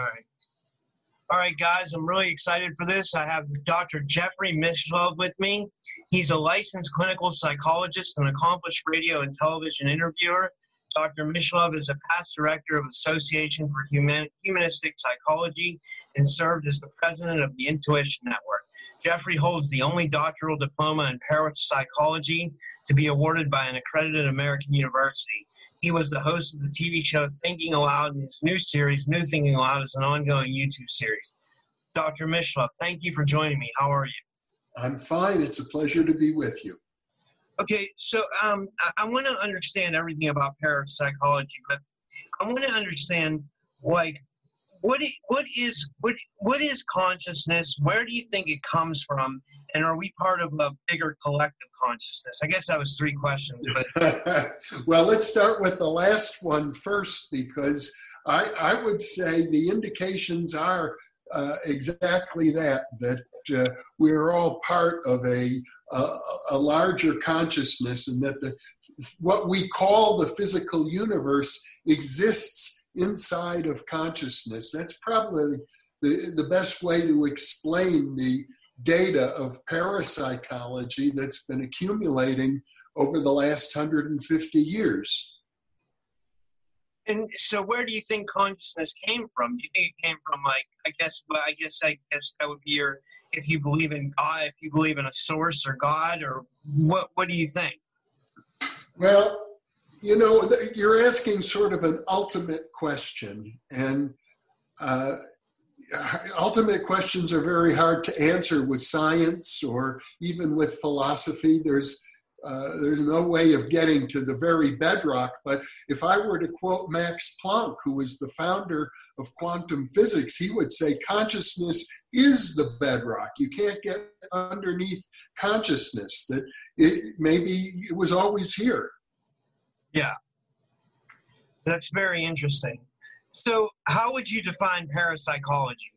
All right. All right, guys, I'm really excited for this. I have Dr. Jeffrey Mishlove with me. He's a licensed clinical psychologist and accomplished radio and television interviewer. Dr. Mishlove is a past director of Association for Human- Humanistic Psychology and served as the president of the Intuition Network. Jeffrey holds the only doctoral diploma in parapsychology to be awarded by an accredited American university. He was the host of the TV show Thinking Allowed, and his new series, New Thinking Allowed, is an ongoing YouTube series. Dr. Mishlove, thank you for joining me. How are you? I'm fine. It's a pleasure to be with you. Okay, so um, I, I want to understand everything about parapsychology, but I want to understand, like, what what is what what is consciousness? Where do you think it comes from? And are we part of a bigger collective consciousness? I guess that was three questions. But well, let's start with the last one first, because I, I would say the indications are uh, exactly that that uh, we're all part of a, a, a larger consciousness, and that the what we call the physical universe exists inside of consciousness. That's probably the, the best way to explain the data of parapsychology that's been accumulating over the last 150 years. And so, where do you think consciousness came from? Do you think it came from, like, I guess, well, I guess, I guess that would be your, if you believe in God, if you believe in a source or God, or what? What do you think? Well, you know, you're asking sort of an ultimate question, and uh, ultimate questions are very hard to answer with science or even with philosophy. There's uh, there's no way of getting to the very bedrock. But if I were to quote Max Planck, who was the founder of quantum physics, he would say consciousness is the bedrock. You can't get underneath consciousness. That it maybe it was always here. Yeah. That's very interesting. So, how would you define parapsychology?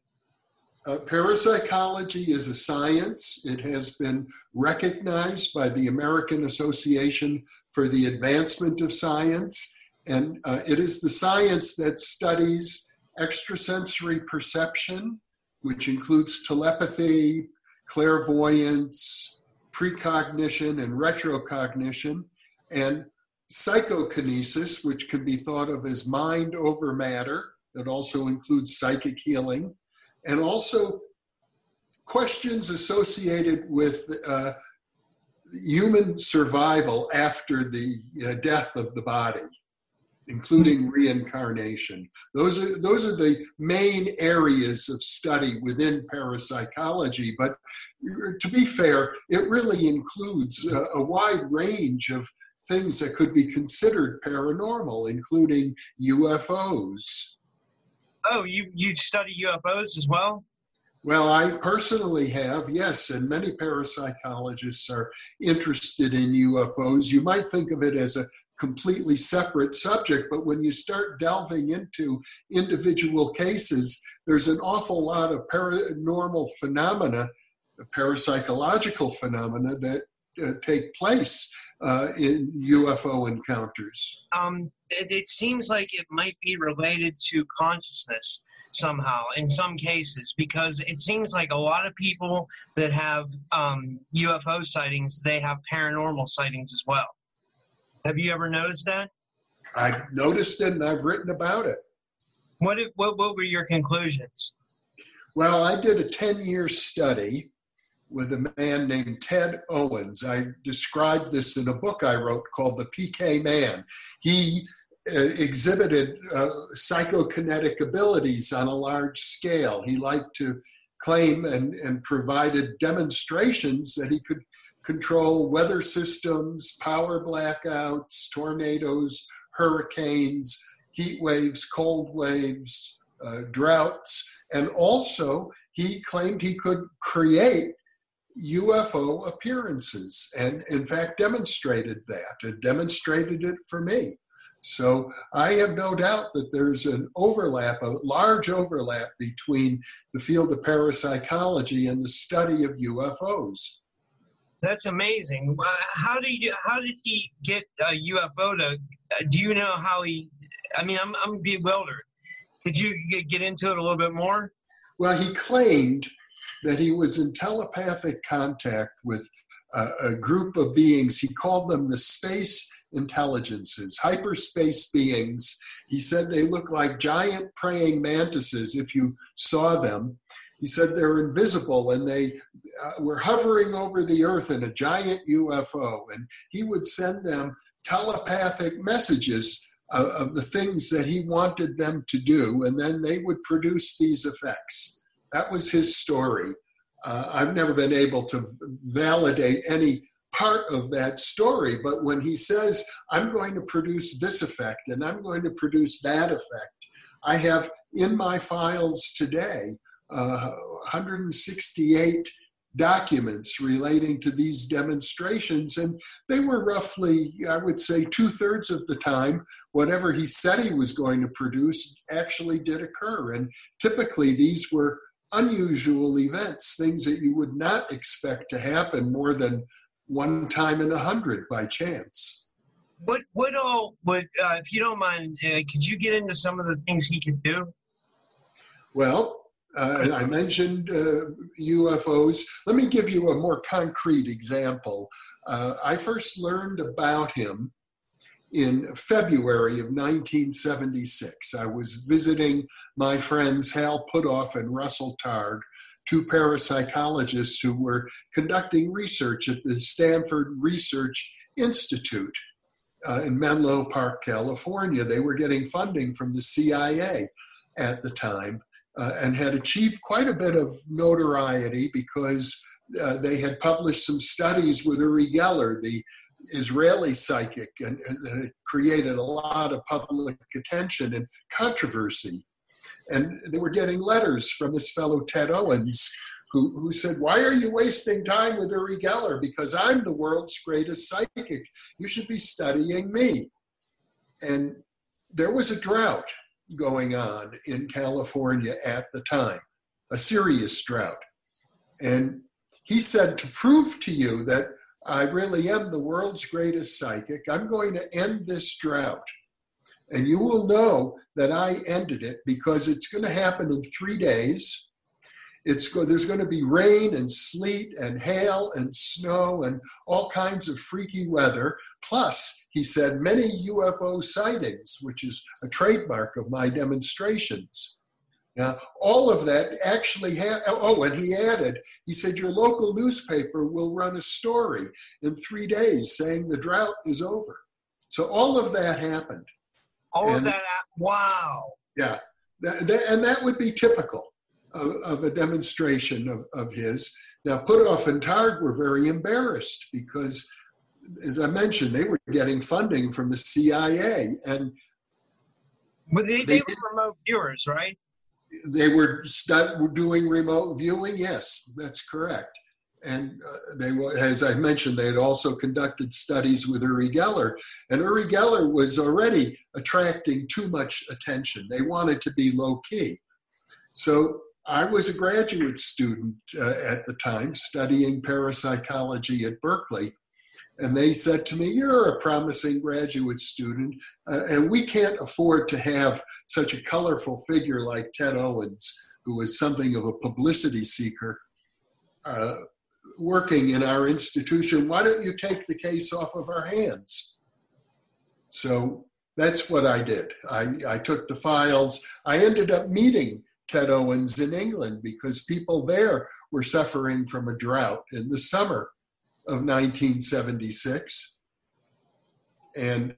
Uh, parapsychology is a science. It has been recognized by the American Association for the Advancement of Science, and uh, it is the science that studies extrasensory perception, which includes telepathy, clairvoyance, precognition, and retrocognition, and psychokinesis, which can be thought of as mind over matter, that also includes psychic healing, and also questions associated with uh, human survival after the uh, death of the body, including reincarnation. Those are those are the main areas of study within parapsychology. But to be fair, it really includes a, a wide range of things that could be considered paranormal, including UFOs. Oh, you, you study UFOs as well? Well, I personally have, yes, and many parapsychologists are interested in UFOs. You might think of it as a completely separate subject, but when you start delving into individual cases, there's an awful lot of paranormal phenomena, parapsychological phenomena that uh, take place uh, in UFO encounters? Um, it, it, seems like it might be related to consciousness somehow in some cases because it seems like a lot of people that have um, UFO sightings they have paranormal sightings as well. Have you ever noticed that? I've noticed it and I've written about it. What, what, what were your conclusions? Well, I did a 10 year study with a man named Ted Owens. I described this in a book I wrote called The PK Man. He uh, exhibited uh, psychokinetic abilities on a large scale. He liked to claim and, and provided demonstrations that he could control weather systems, power blackouts, tornadoes, hurricanes, heat waves, cold waves, uh, droughts, and also he claimed he could create UFO appearances and, in fact, demonstrated that and demonstrated it for me. So I have no doubt that there's an overlap, a large overlap between the field of parapsychology and the study of UFOs. That's amazing. How did you, how did he get a UFO to? Uh, do you know how he? I mean, I'm I'm bewildered Could you get into it a little bit more? Well, he claimed that he was in telepathic contact with a, a group of beings. He called them the space intelligences, hyperspace beings. He said they look like giant praying mantises if you saw them. He said they're invisible and they uh, were hovering over the earth in a giant UFO. And he would send them telepathic messages of, of the things that he wanted them to do, and then they would produce these effects. That was his story. Uh, I've never been able to validate any part of that story, but when he says, I'm going to produce this effect and I'm going to produce that effect, I have in my files today uh, 168 documents relating to these demonstrations. And they were roughly, I would say, two thirds of the time, whatever he said he was going to produce actually did occur. And typically, these were unusual events, things that you would not expect to happen more than one time in a hundred by chance. What what all would uh, if you don't mind, uh, could you get into some of the things he could do? Well, uh, I mentioned uh, UFOs. Let me give you a more concrete example. Uh, I first learned about him in February of 1976. I was visiting my friends Hal Puthoff and Russell Targ, two parapsychologists who were conducting research at the Stanford Research Institute uh, in Menlo Park, California. They were getting funding from the CIA at the time uh, and had achieved quite a bit of notoriety because uh, they had published some studies with Uri Geller, the Israeli psychic, and, and it created a lot of public attention and controversy. And they were getting letters from this fellow Ted Owens, who, who said, Why are you wasting time with Uri Geller? Because I'm the world's greatest psychic. You should be studying me. And there was a drought going on in California at the time, a serious drought. And he said, To prove to you that I really am the world's greatest psychic, I'm going to end this drought. And you will know that I ended it because it's going to happen in three days it's go, there's going to be rain and sleet and hail and snow and all kinds of freaky weather. Plus, he said, many UFO sightings, which is a trademark of my demonstrations. Now, all of that actually had, oh, oh, and he added, he said, your local newspaper will run a story in three days saying the drought is over. So all of that happened. All and, of that, wow. Yeah. That, that, and that would be typical of, of a demonstration of, of his. Now, Puthoff and Targ were very embarrassed because, as I mentioned, they were getting funding from the CIA, and well, they, they, they were remote viewers, right? They were, doing remote viewing. Yes, that's correct. And uh, they were, as I mentioned, they had also conducted studies with Uri Geller, and Uri Geller was already attracting too much attention. They wanted to be low key, so I was a graduate student uh, at the time studying parapsychology at Berkeley. And they said to me, You're a promising graduate student, uh, and we can't afford to have such a colorful figure like Ted Owens, who was something of a publicity seeker, uh, working in our institution. Why don't you take the case off of our hands? So that's what I did. I, I took the files. I ended up meeting Ted Owens in England because people there were suffering from a drought in the summer of 1976. And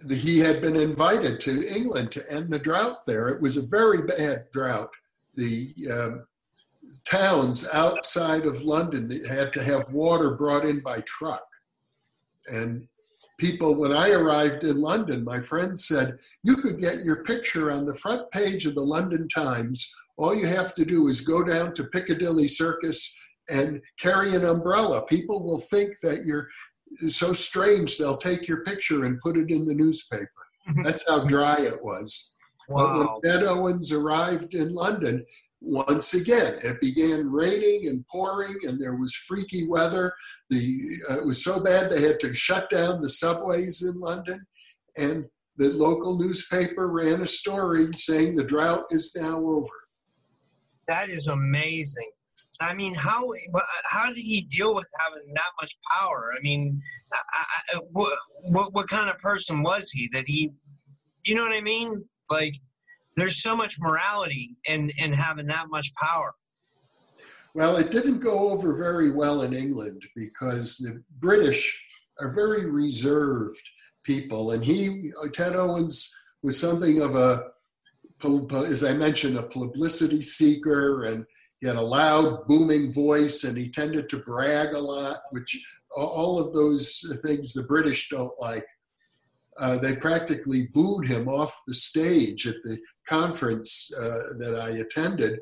the, he had been invited to England to end the drought there. It was a very bad drought. The um, towns outside of London had to have water brought in by truck. And people, when I arrived in London, my friends said, You could get your picture on the front page of the London Times. All you have to do is go down to Piccadilly Circus and carry an umbrella. People will think that you're so strange, they'll take your picture and put it in the newspaper. That's how dry it was. Wow. But when Ted Owens arrived in London, once again, it began raining and pouring, and there was freaky weather. The uh, it was so bad they had to shut down the subways in London, and the local newspaper ran a story saying the drought is now over. That is amazing. I mean, how uh, how did he deal with having that much power? I mean, I, I, what, what what kind of person was he that he, you know what I mean? Like, there's so much morality in in having that much power. Well, it didn't go over very well in England because the British are very reserved people, and he uh, Ted Owens was something of a, as I mentioned, a publicity seeker and he had a loud, booming voice, and he tended to brag a lot, which all of those things the British don't like. Uh, they practically booed him off the stage at the conference uh, that I attended.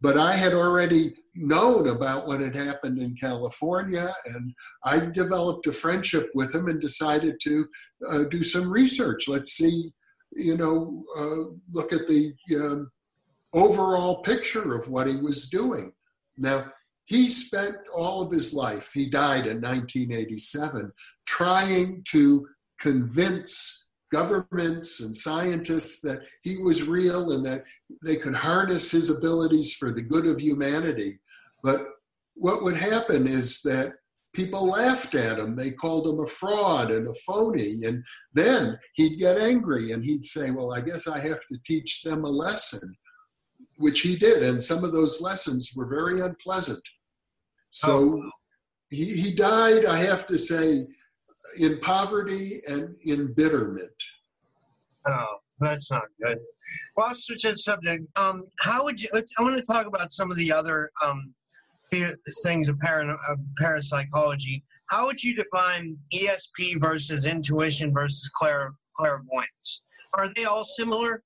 But I had already known about what had happened in California, and I developed a friendship with him and decided to uh, do some research. Let's see, you know, uh, look at the um, overall picture of what he was doing. Now, he spent all of his life, he died in 1987, trying to convince governments and scientists that he was real and that they could harness his abilities for the good of humanity. But what would happen is that people laughed at him. They called him a fraud and a phony. And then he'd get angry and he'd say, Well, I guess I have to teach them a lesson which he did, and some of those lessons were very unpleasant. So oh. he, he died, I have to say, in poverty and in bitterment. Oh, that's not good. Well, I'll switch the subject. Um, how would you? I want to talk about some of the other um, things of, para, of parapsychology. How would you define ESP versus intuition versus clair, clairvoyance? Are they all similar?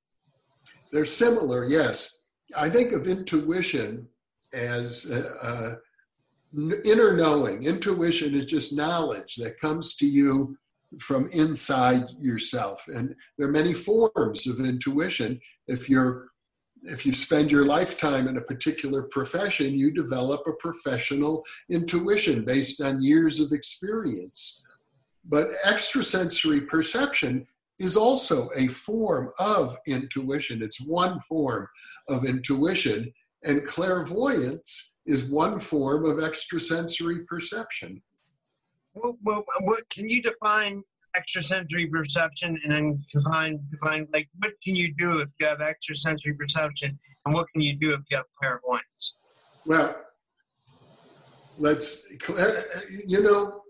They're similar, yes. I think of intuition as uh, uh, inner knowing. Intuition is just knowledge that comes to you from inside yourself, and there are many forms of intuition. If you're if you spend your lifetime in a particular profession, you develop a professional intuition based on years of experience. But extrasensory perception is also a form of intuition. It's one form of intuition, and clairvoyance is one form of extrasensory perception. Well, well uh, what can you define extrasensory perception and then define define like what can you do if you have extrasensory perception and what can you do if you have clairvoyance? Well, let's uh, you know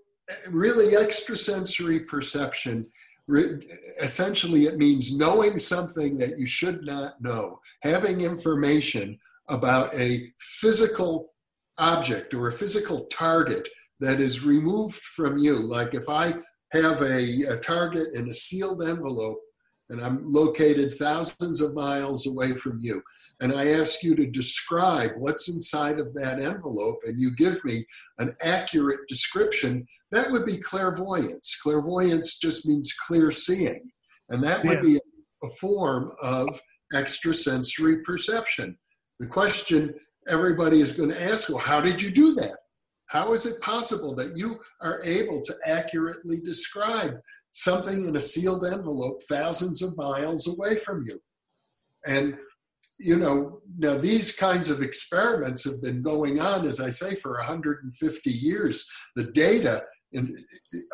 really extrasensory perception essentially it means knowing something that you should not know having information about a physical object or a physical target that is removed from you. Like if i have a, a target in a sealed envelope and I'm located thousands of miles away from you, and I ask you to describe what's inside of that envelope, and you give me an accurate description, that would be clairvoyance. Clairvoyance just means clear seeing, and that would yeah. be a form of extrasensory perception. The question everybody is going to ask well, how did you do that? How is it possible that you are able to accurately describe something in a sealed envelope thousands of miles away from you. And, you know, now these kinds of experiments have been going on, as I say, for 150 years. The data in,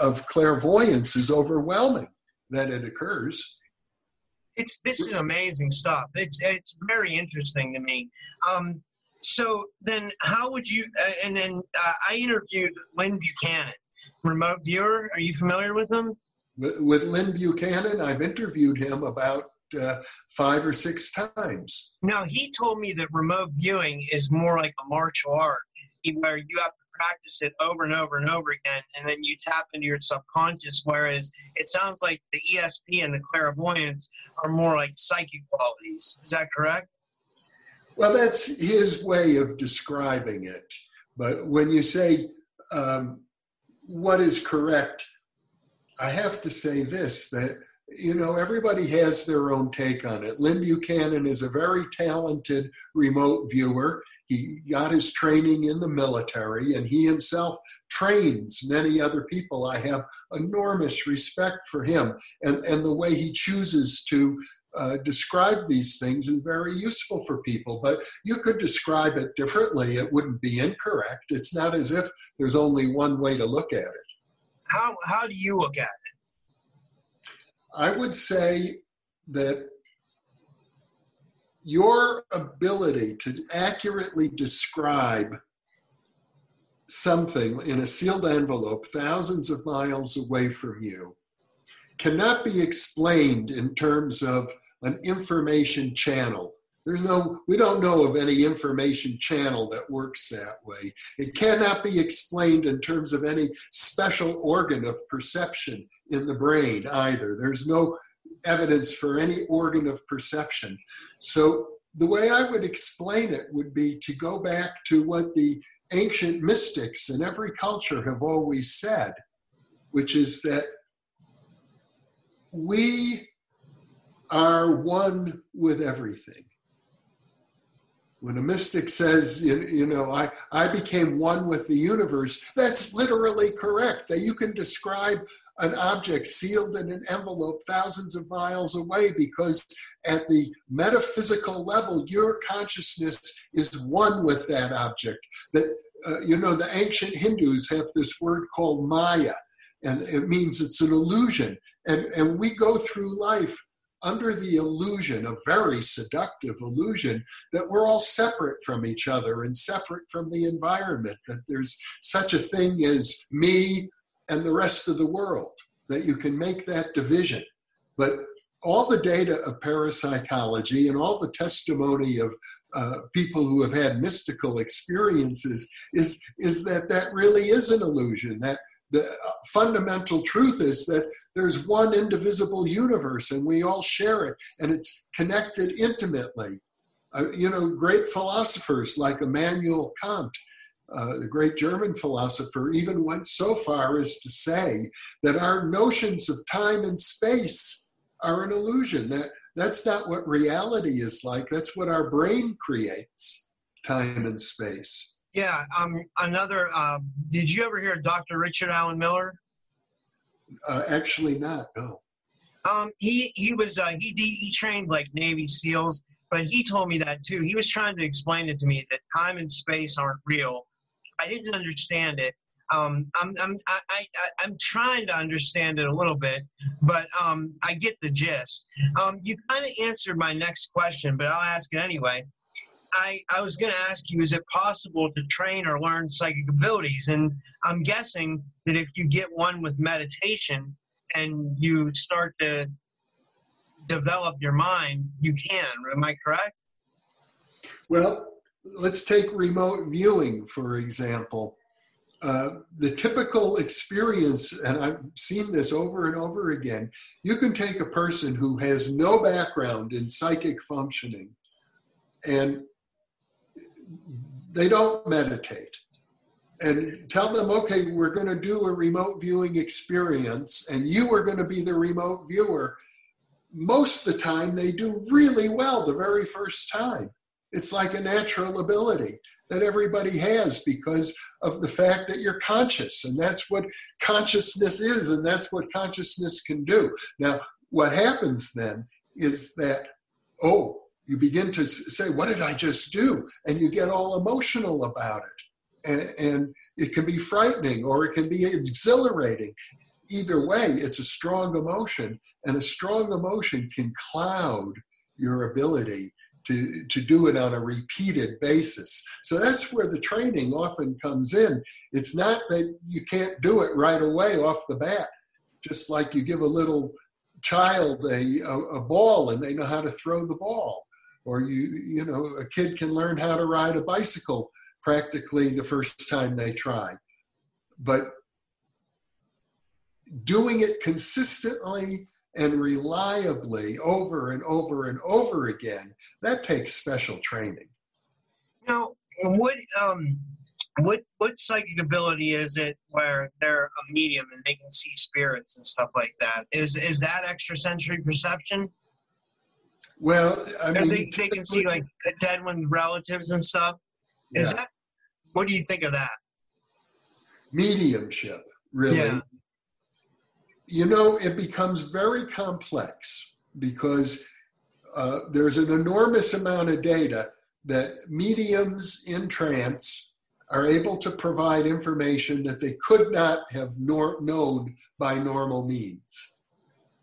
of clairvoyance is overwhelming that it occurs. It's this is amazing stuff. It's it's very interesting to me. Um, so then, how would you? Uh, and then uh, I interviewed Lynn Buchanan, remote viewer. Are you familiar with him? With Lynn Buchanan. I've interviewed him about uh, five or six times. Now, he told me that remote viewing is more like a martial art, where you have to practice it over and over and over again, and then you tap into your subconscious. Whereas it sounds like the ESP and the clairvoyance are more like psychic qualities. Is that correct? Well, that's his way of describing it. But when you say um, what is correct, I have to say this that you know, everybody has their own take on it. Lynn Buchanan is a very talented remote viewer. He got his training in the military and he himself trains many other people. I have enormous respect for him and, and the way he chooses to uh, describe these things is very useful for people. But you could describe it differently. It wouldn't be incorrect. It's not as if there's only one way to look at it. How, how do you look at it? I would say that your ability to accurately describe something in a sealed envelope thousands of miles away from you cannot be explained in terms of an information channel. There's no, we don't know of any information channel that works that way. It cannot be explained in terms of any special organ of perception in the brain either. There's no evidence for any organ of perception. So the way I would explain it would be to go back to what the ancient mystics in every culture have always said, which is that we are one with everything. When a mystic says, you, you know, I, I became one with the universe, that's literally correct. That you can describe an object sealed in an envelope thousands of miles away because at the metaphysical level, your consciousness is one with that object. That, uh, you know, the ancient Hindus have this word called Maya, and it means it's an illusion. And, and we go through life under the illusion, a very seductive illusion, that we're all separate from each other and separate from the environment, that there's such a thing as me and the rest of the world, that you can make that division. But all the data of parapsychology and all the testimony of uh, people who have had mystical experiences is, is that that really is an illusion, that the fundamental truth is that there's one indivisible universe and we all share it and it's connected intimately. Uh, you know, great philosophers like Immanuel Kant, uh, the great German philosopher, even went so far as to say that our notions of time and space are an illusion. That that's not what reality is like. That's what our brain creates, time and space. Yeah. Um. Another. Uh, did you ever hear Dr. Richard Allen Miller? Uh, actually, not. No. Um. He he was uh, he he trained like Navy SEALs, but he told me that too. He was trying to explain it to me that time and space aren't real. I didn't understand it. Um, I'm, I'm, I, I, I'm trying to understand it a little bit, but um, I get the gist. Um, you kind of answered my next question, but I'll ask it anyway. I, I was going to ask you, is it possible to train or learn psychic abilities? And I'm guessing that if you get one with meditation and you start to develop your mind, you can. Am I correct? Well, let's take remote viewing, for example. Uh, the typical experience, and I've seen this over and over again, you can take a person who has no background in psychic functioning and they don't meditate and tell them, okay, we're going to do a remote viewing experience and you are going to be the remote viewer. Most of the time, they do really well the very first time. It's like a natural ability that everybody has because of the fact that you're conscious. And that's what consciousness is, and that's what consciousness can do. Now, what happens then is that, oh, you begin to say, What did I just do? And you get all emotional about it. And, and it can be frightening or it can be exhilarating. Either way, it's a strong emotion, and a strong emotion can cloud your ability to, to do it on a repeated basis. So that's where the training often comes in. It's not that you can't do it right away off the bat, just like you give a little child a, a, a ball and they know how to throw the ball or you you know a kid can learn how to ride a bicycle practically the first time they try but doing it consistently and reliably over and over and over again that takes special training now what um what what psychic ability is it where they're a medium and they can see spirits and stuff like that? Is is that extrasensory perception? Well, I mean, they, they can see like dead one's relatives and stuff. Is Yeah. that? What do you think of that? mediumship, really. Yeah. You know, it becomes very complex because uh, there's an enormous amount of data that mediums in trance are able to provide information that they could not have nor- known by normal means.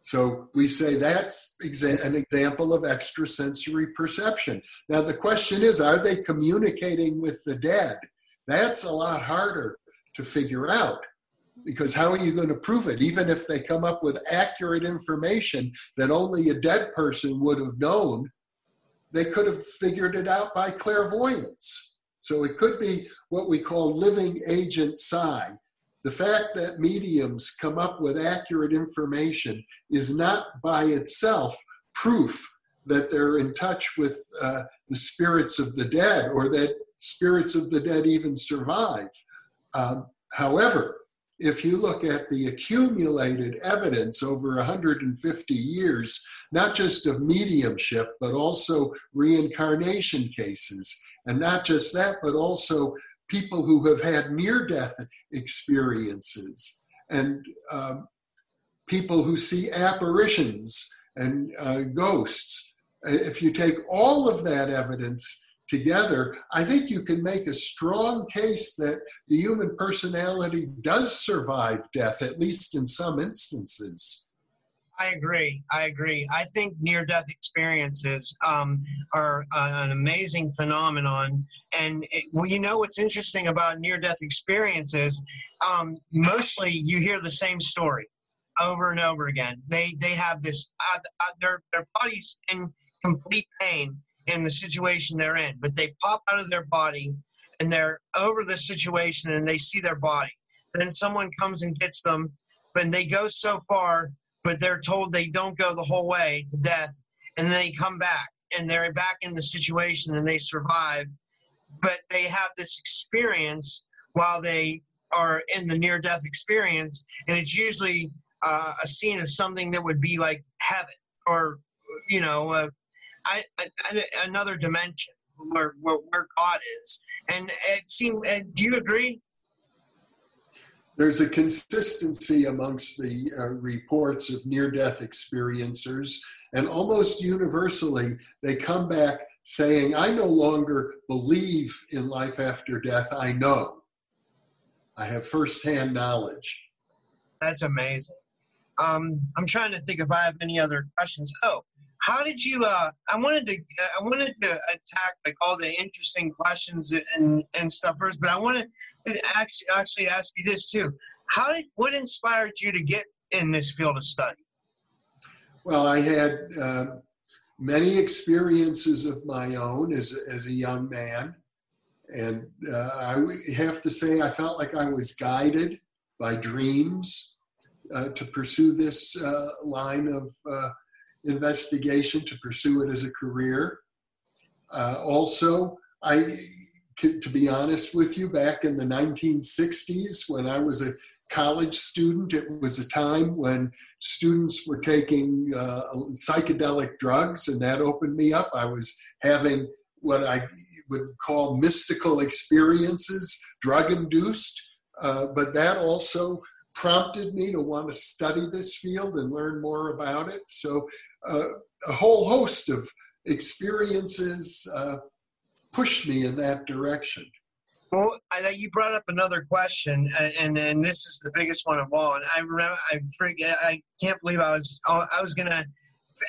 So we say that's exa- an example of extrasensory perception. Now, the question is are they communicating with the dead? That's a lot harder to figure out because how are you going to prove it even if they come up with accurate information that only a dead person would have known they could have figured it out by clairvoyance so it could be what we call living agent psi the fact that mediums come up with accurate information is not by itself proof that they're in touch with uh, the spirits of the dead or that spirits of the dead even survive. Um, however, if you look at the accumulated evidence over 150 years, not just of mediumship, but also reincarnation cases, and not just that, but also people who have had near death experiences, and um, people who see apparitions and uh, ghosts. If you take all of that evidence together, I think you can make a strong case that the human personality does survive death, at least in some instances. I agree. I agree. I think near-death experiences um, are uh, an amazing phenomenon. And it, well, you know what's interesting about near-death experiences? Um, mostly, you hear the same story over and over again. They they have this uh, uh, their their bodies in complete pain in the situation they're in, but they pop out of their body and they're over the situation and they see their body. Then someone comes and gets them, but they go so far but they're told they don't go the whole way to death and they come back and they're back in the situation and they survive. But they have this experience while they are in the near death experience and it's usually uh, a scene of something that would be like heaven or you know uh, I, I, another dimension where, where, where god is. And it seemed and do you agree There's a consistency amongst the uh, reports of near death experiencers, and almost universally, they come back saying, I no longer believe in life after death, I know. I have firsthand knowledge. That's amazing. Um, I'm trying to think if I have any other questions. Oh, how did you? Uh, I wanted to. I wanted to attack like all the interesting questions and and stuff first, but I wanted to actually actually ask you this too. How did? What inspired you to get in this field of study? Well, I had uh, many experiences of my own as, as a young man. And uh, I have to say, I felt like I was guided by dreams uh, to pursue this uh, line of uh, investigation, to pursue it as a career. Uh, also, I, to be honest with you, back in the 1960s, when I was a college student, it was a time when students were taking uh, psychedelic drugs, and that opened me up. I was having what I would call mystical experiences, drug induced, uh, but that also prompted me to want to study this field and learn more about it. So, uh, a whole host of experiences uh, pushed me in that direction. Well, I, you brought up another question, and, and and this is the biggest one of all. And I remember, I forget, I can't believe I was I was gonna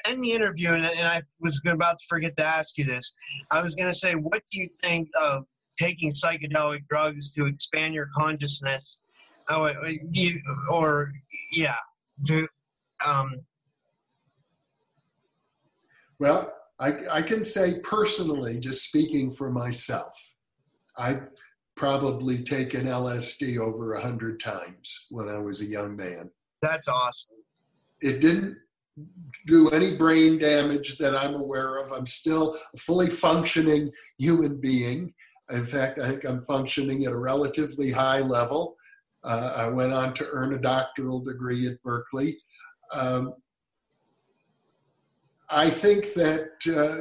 end the interview, and, and I was about to forget to ask you this. I was gonna say, what do you think of taking psychedelic drugs to expand your consciousness? Oh, you or yeah, to um. Well, I, I can say personally, just speaking for myself, I probably taken LSD over a hundred times when I was a young man. That's awesome. It didn't do any brain damage that I'm aware of. I'm still a fully functioning human being. In fact, I think I'm functioning at a relatively high level. Uh, I went on to earn a doctoral degree at Berkeley. Um, I think that uh,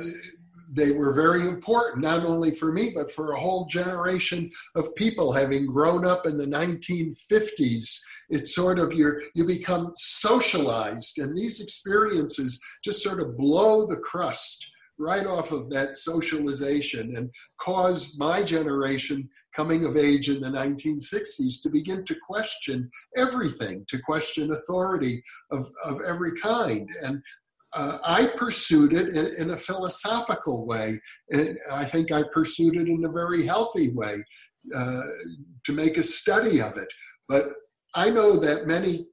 they were very important, not only for me, but for a whole generation of people having grown up in the 1950s. It's sort of you you become socialized, and these experiences just sort of blow the crust right off of that socialization and caused my generation coming of age in the 1960s to begin to question everything, to question authority of, of every kind. And uh, I pursued it in, in, a philosophical way. And I think I pursued it in a very healthy way uh, to make a study of it. But I know that many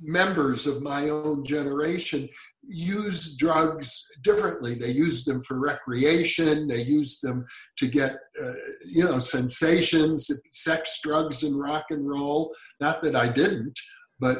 members of my own generation use drugs differently. They use them for recreation. They use them to get, uh, you know, sensations, sex, drugs, and rock and roll. Not that I didn't, but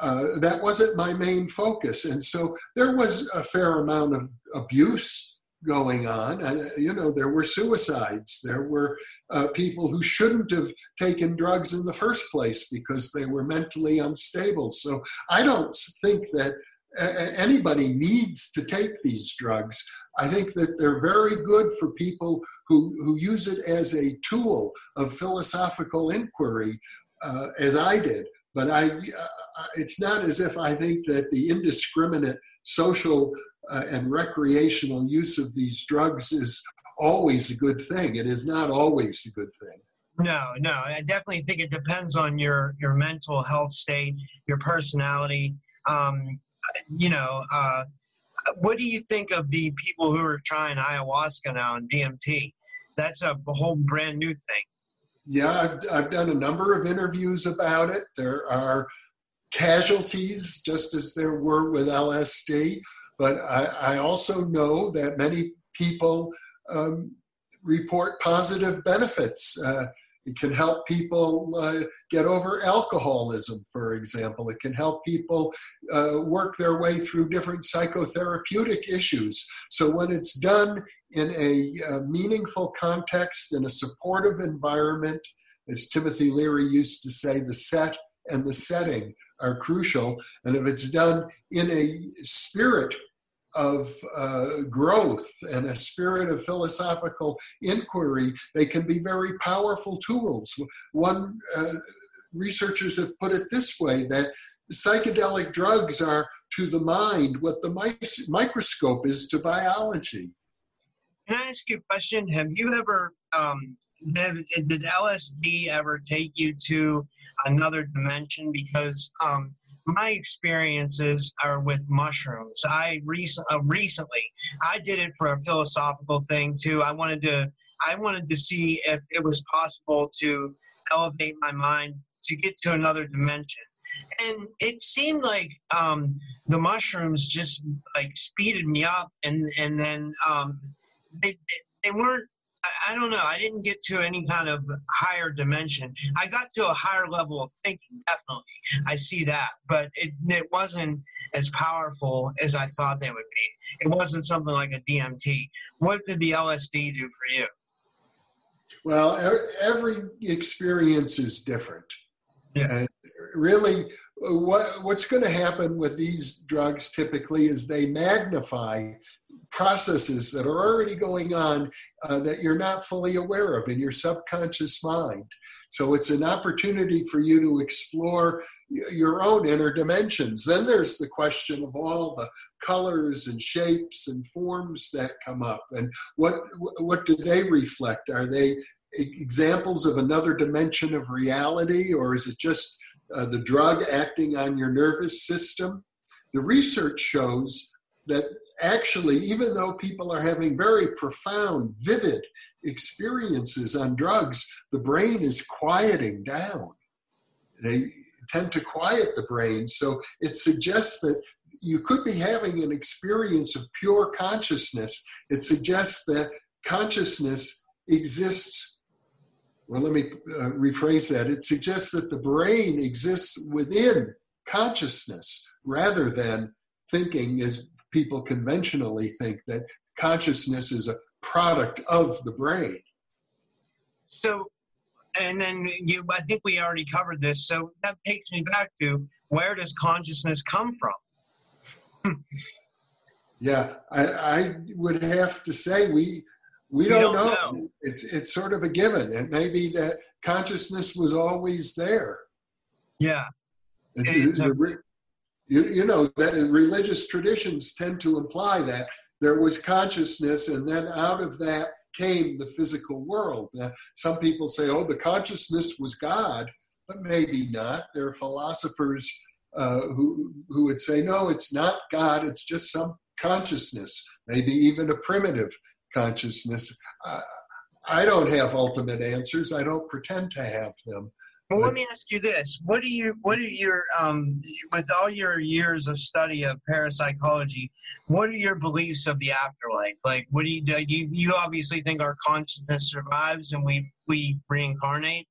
uh, that wasn't my main focus. And so there was a fair amount of abuse going on. And, you know, there were suicides. There were uh, people who shouldn't have taken drugs in the first place because they were mentally unstable. So I don't think that anybody needs to take these drugs. I think that they're very good for people who, who use it as a tool of philosophical inquiry, uh, as I did. But I, uh, it's not as if I think that the indiscriminate social uh, and recreational use of these drugs is always a good thing. It is not always a good thing. No, no. I definitely think it depends on your your mental health state, your personality. Um, you know, uh, what do you think of the people who are trying ayahuasca now and DMT? That's a whole brand new thing yeah, I've, I've done a number of interviews about it. There are casualties, just as there were with LSD, but I, I also know that many people um, report positive benefits. Uh, it can help people uh, get over alcoholism, for example. It can help people uh, work their way through different psychotherapeutic issues. So, when it's done in a, a meaningful context, in a supportive environment, as Timothy Leary used to say, the set and the setting are crucial. And if it's done in a spirit of uh, growth and a spirit of philosophical inquiry, they can be very powerful tools. One uh, researchers have put it this way that psychedelic drugs are to the mind what the microscope is to biology. Can I ask you a question? Have you ever um, did, did LSD ever take you to another dimension? Because um, my experiences are with mushrooms. I recent, uh, recently I did it for a philosophical thing too. I wanted to I wanted to see if it was possible to elevate my mind to get to another dimension. And it seemed like um, the mushrooms just like speeded me up, and and then um, they they weren't I don't know. I didn't get to any kind of higher dimension. I got to a higher level of thinking, definitely. I see that, but it, it wasn't as powerful as I thought they would be. It wasn't something like a DMT. What did the LSD do for you? Well, every experience is different. Yeah. And really, what, what's going to happen with these drugs typically is they magnify processes that are already going on uh, that you're not fully aware of in your subconscious mind. So it's an opportunity for you to explore your own inner dimensions. Then there's the question of all the colors and shapes and forms that come up, and what what do they reflect? Are they examples of another dimension of reality, or is it just uh, the drug acting on your nervous system? The research shows that actually, even though people are having very profound, vivid experiences on drugs, the brain is quieting down. They tend to quiet the brain. So it suggests that you could be having an experience of pure consciousness. It suggests that consciousness exists. Well, let me uh, rephrase that. It suggests that the brain exists within consciousness rather than thinking is people conventionally think that consciousness is a product of the brain. So, and then you, I think we already covered this. So that takes me back to where does consciousness come from? yeah, I, I, would have to say we we, we don't, don't know. know. It's it's sort of a given. It may be that consciousness was always there. Yeah. The, you, you know that religious traditions tend to imply that there was consciousness and then out of that came the physical world now, some people say oh the consciousness was god but maybe not there are philosophers uh, who, who would say no it's not god it's just some consciousness maybe even a primitive consciousness uh, i don't have ultimate answers i don't pretend to have them well, let me ask you this: What do you? What are your um, with all your years of study of parapsychology? What are your beliefs of the afterlife? Like, what do you do? You, you obviously think our consciousness survives and we we reincarnate.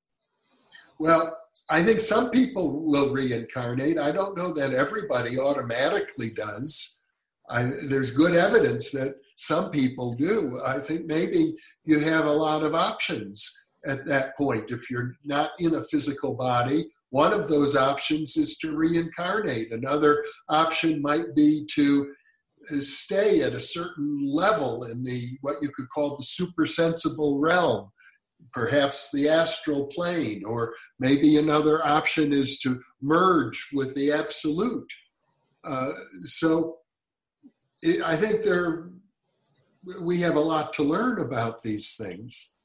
Well, I think some people will reincarnate. I don't know that everybody automatically does. I, there's good evidence that some people do. I think maybe you have a lot of options at that point. If you're not in a physical body, one of those options is to reincarnate. Another option might be to stay at a certain level in the what you could call the supersensible realm, perhaps the astral plane, or maybe another option is to merge with the absolute. Uh, so it, I think there we have a lot to learn about these things.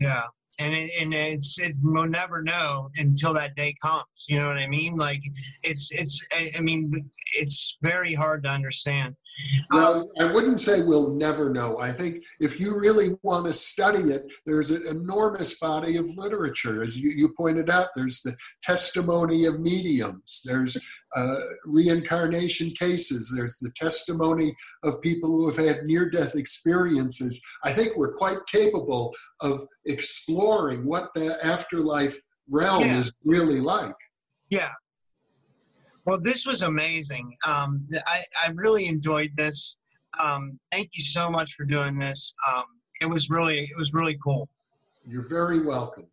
Yeah, and it, and it's it, we'll never know until that day comes. You know what I mean? Like it's it's I mean it's very hard to understand. Well, um, I wouldn't say we'll never know. I think if you really want to study it, there's an enormous body of literature. As you, you pointed out, there's the testimony of mediums, there's uh, reincarnation cases, there's the testimony of people who have had near death experiences. I think we're quite capable of exploring what the afterlife realm yeah. is really like. Yeah, well, this was amazing. Um, I, I really enjoyed this. Um, thank you so much for doing this. Um, it was really it was really cool. You're very welcome.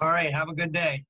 All right. Have a good day.